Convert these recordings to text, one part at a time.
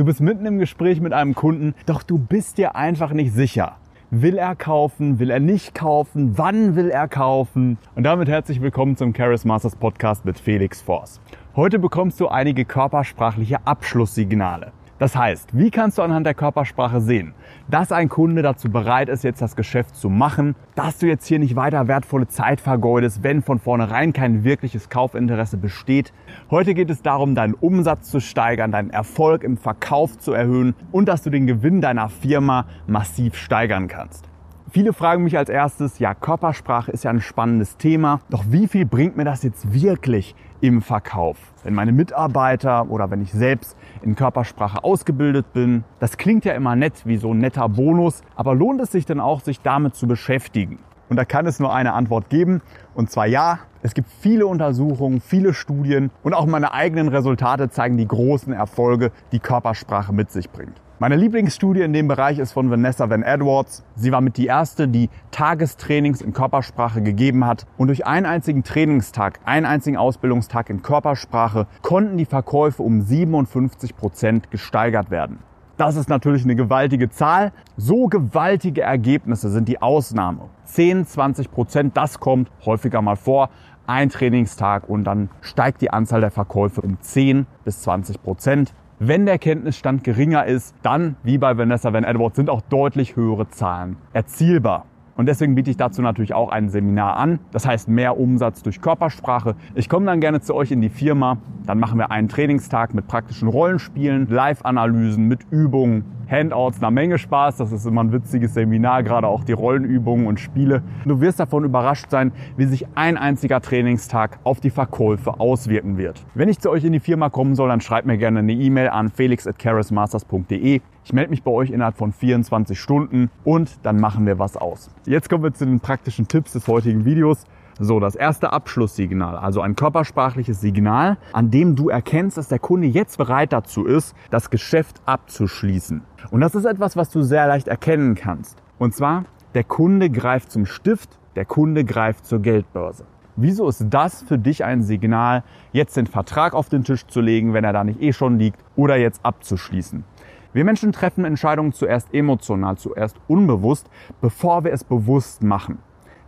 Du bist mitten im Gespräch mit einem Kunden, doch du bist dir einfach nicht sicher. Will er kaufen? Will er nicht kaufen? Wann will er kaufen? Und damit herzlich willkommen zum Charis Masters Podcast mit Felix Force. Heute bekommst du einige körpersprachliche Abschlusssignale. Das heißt, wie kannst du anhand der Körpersprache sehen, dass ein Kunde dazu bereit ist, jetzt das Geschäft zu machen, dass du jetzt hier nicht weiter wertvolle Zeit vergeudest, wenn von vornherein kein wirkliches Kaufinteresse besteht. Heute geht es darum, deinen Umsatz zu steigern, deinen Erfolg im Verkauf zu erhöhen und dass du den Gewinn deiner Firma massiv steigern kannst. Viele fragen mich als erstes, ja, Körpersprache ist ja ein spannendes Thema, doch wie viel bringt mir das jetzt wirklich im Verkauf? Wenn meine Mitarbeiter oder wenn ich selbst in Körpersprache ausgebildet bin, das klingt ja immer nett wie so ein netter Bonus, aber lohnt es sich denn auch, sich damit zu beschäftigen? Und da kann es nur eine Antwort geben, und zwar ja. Es gibt viele Untersuchungen, viele Studien und auch meine eigenen Resultate zeigen die großen Erfolge, die Körpersprache mit sich bringt. Meine Lieblingsstudie in dem Bereich ist von Vanessa Van Edwards. Sie war mit die erste, die Tagestrainings in Körpersprache gegeben hat. Und durch einen einzigen Trainingstag, einen einzigen Ausbildungstag in Körpersprache konnten die Verkäufe um 57 Prozent gesteigert werden. Das ist natürlich eine gewaltige Zahl. So gewaltige Ergebnisse sind die Ausnahme. 10, 20 Prozent, das kommt häufiger mal vor. Ein Trainingstag und dann steigt die Anzahl der Verkäufe um 10 bis 20 Prozent. Wenn der Kenntnisstand geringer ist, dann, wie bei Vanessa Van Edwards, sind auch deutlich höhere Zahlen erzielbar. Und deswegen biete ich dazu natürlich auch ein Seminar an. Das heißt mehr Umsatz durch Körpersprache. Ich komme dann gerne zu euch in die Firma. Dann machen wir einen Trainingstag mit praktischen Rollenspielen, Live-Analysen, mit Übungen, Handouts, eine Menge Spaß. Das ist immer ein witziges Seminar, gerade auch die Rollenübungen und Spiele. Du wirst davon überrascht sein, wie sich ein einziger Trainingstag auf die Verkäufe auswirken wird. Wenn ich zu euch in die Firma kommen soll, dann schreibt mir gerne eine E-Mail an felix.charismasters.de. Ich melde mich bei euch innerhalb von 24 Stunden und dann machen wir was aus. Jetzt kommen wir zu den praktischen Tipps des heutigen Videos. So, das erste Abschlusssignal, also ein körpersprachliches Signal, an dem du erkennst, dass der Kunde jetzt bereit dazu ist, das Geschäft abzuschließen. Und das ist etwas, was du sehr leicht erkennen kannst. Und zwar, der Kunde greift zum Stift, der Kunde greift zur Geldbörse. Wieso ist das für dich ein Signal, jetzt den Vertrag auf den Tisch zu legen, wenn er da nicht eh schon liegt, oder jetzt abzuschließen? Wir Menschen treffen Entscheidungen zuerst emotional, zuerst unbewusst, bevor wir es bewusst machen.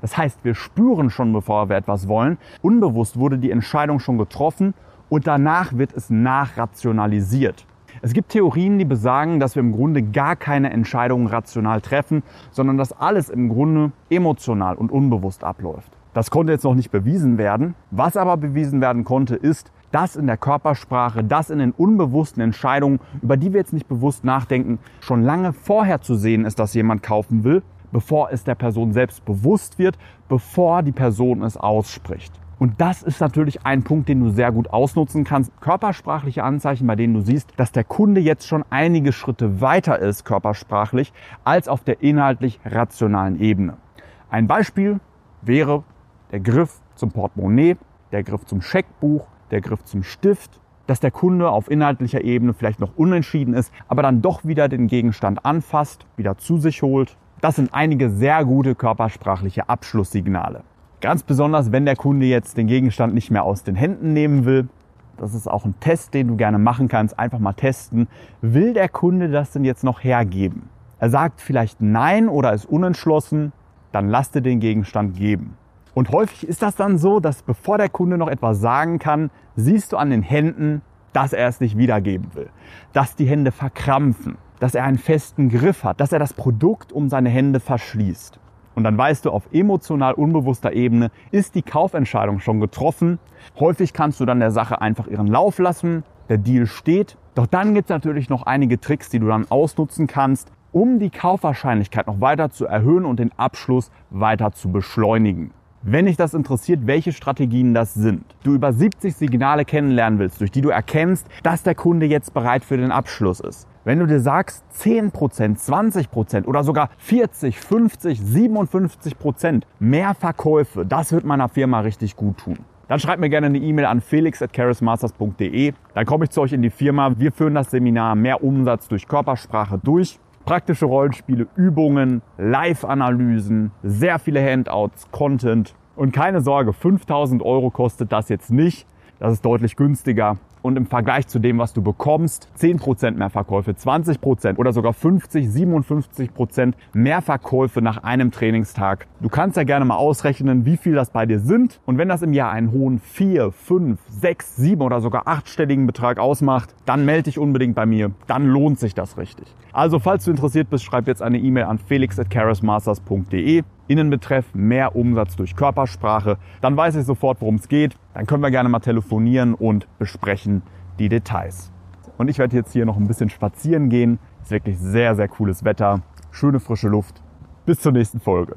Das heißt, wir spüren schon, bevor wir etwas wollen. Unbewusst wurde die Entscheidung schon getroffen und danach wird es nachrationalisiert. Es gibt Theorien, die besagen, dass wir im Grunde gar keine Entscheidungen rational treffen, sondern dass alles im Grunde emotional und unbewusst abläuft. Das konnte jetzt noch nicht bewiesen werden. Was aber bewiesen werden konnte, ist, dass in der Körpersprache, dass in den unbewussten Entscheidungen, über die wir jetzt nicht bewusst nachdenken, schon lange vorher zu sehen ist, dass jemand kaufen will bevor es der Person selbst bewusst wird, bevor die Person es ausspricht. Und das ist natürlich ein Punkt, den du sehr gut ausnutzen kannst. Körpersprachliche Anzeichen, bei denen du siehst, dass der Kunde jetzt schon einige Schritte weiter ist, körpersprachlich, als auf der inhaltlich rationalen Ebene. Ein Beispiel wäre der Griff zum Portemonnaie, der Griff zum Scheckbuch, der Griff zum Stift, dass der Kunde auf inhaltlicher Ebene vielleicht noch unentschieden ist, aber dann doch wieder den Gegenstand anfasst, wieder zu sich holt, das sind einige sehr gute körpersprachliche Abschlusssignale. Ganz besonders, wenn der Kunde jetzt den Gegenstand nicht mehr aus den Händen nehmen will. Das ist auch ein Test, den du gerne machen kannst. Einfach mal testen. Will der Kunde das denn jetzt noch hergeben? Er sagt vielleicht Nein oder ist unentschlossen. Dann lass dir den Gegenstand geben. Und häufig ist das dann so, dass bevor der Kunde noch etwas sagen kann, siehst du an den Händen, dass er es nicht wiedergeben will. Dass die Hände verkrampfen dass er einen festen Griff hat, dass er das Produkt um seine Hände verschließt. Und dann weißt du, auf emotional unbewusster Ebene ist die Kaufentscheidung schon getroffen. Häufig kannst du dann der Sache einfach ihren Lauf lassen, der Deal steht. Doch dann gibt es natürlich noch einige Tricks, die du dann ausnutzen kannst, um die Kaufwahrscheinlichkeit noch weiter zu erhöhen und den Abschluss weiter zu beschleunigen. Wenn dich das interessiert, welche Strategien das sind, du über 70 Signale kennenlernen willst, durch die du erkennst, dass der Kunde jetzt bereit für den Abschluss ist. Wenn du dir sagst, 10%, 20% oder sogar 40, 50, 57% mehr Verkäufe, das wird meiner Firma richtig gut tun. Dann schreibt mir gerne eine E-Mail an felix.charismasters.de. Dann komme ich zu euch in die Firma. Wir führen das Seminar Mehr Umsatz durch Körpersprache durch praktische Rollenspiele, Übungen, Live-Analysen, sehr viele Handouts, Content. Und keine Sorge, 5000 Euro kostet das jetzt nicht. Das ist deutlich günstiger. Und im Vergleich zu dem, was du bekommst, 10% mehr Verkäufe, 20% oder sogar 50, 57% mehr Verkäufe nach einem Trainingstag. Du kannst ja gerne mal ausrechnen, wie viel das bei dir sind und wenn das im Jahr einen hohen 4, 5, 6, 7 oder sogar 8-stelligen Betrag ausmacht, dann melde dich unbedingt bei mir, dann lohnt sich das richtig. Also falls du interessiert bist, schreib jetzt eine E-Mail an felix@charismasters.de. Innenbetreff mehr Umsatz durch Körpersprache. Dann weiß ich sofort, worum es geht. Dann können wir gerne mal telefonieren und besprechen die Details. Und ich werde jetzt hier noch ein bisschen spazieren gehen. Ist wirklich sehr, sehr cooles Wetter. Schöne frische Luft. Bis zur nächsten Folge.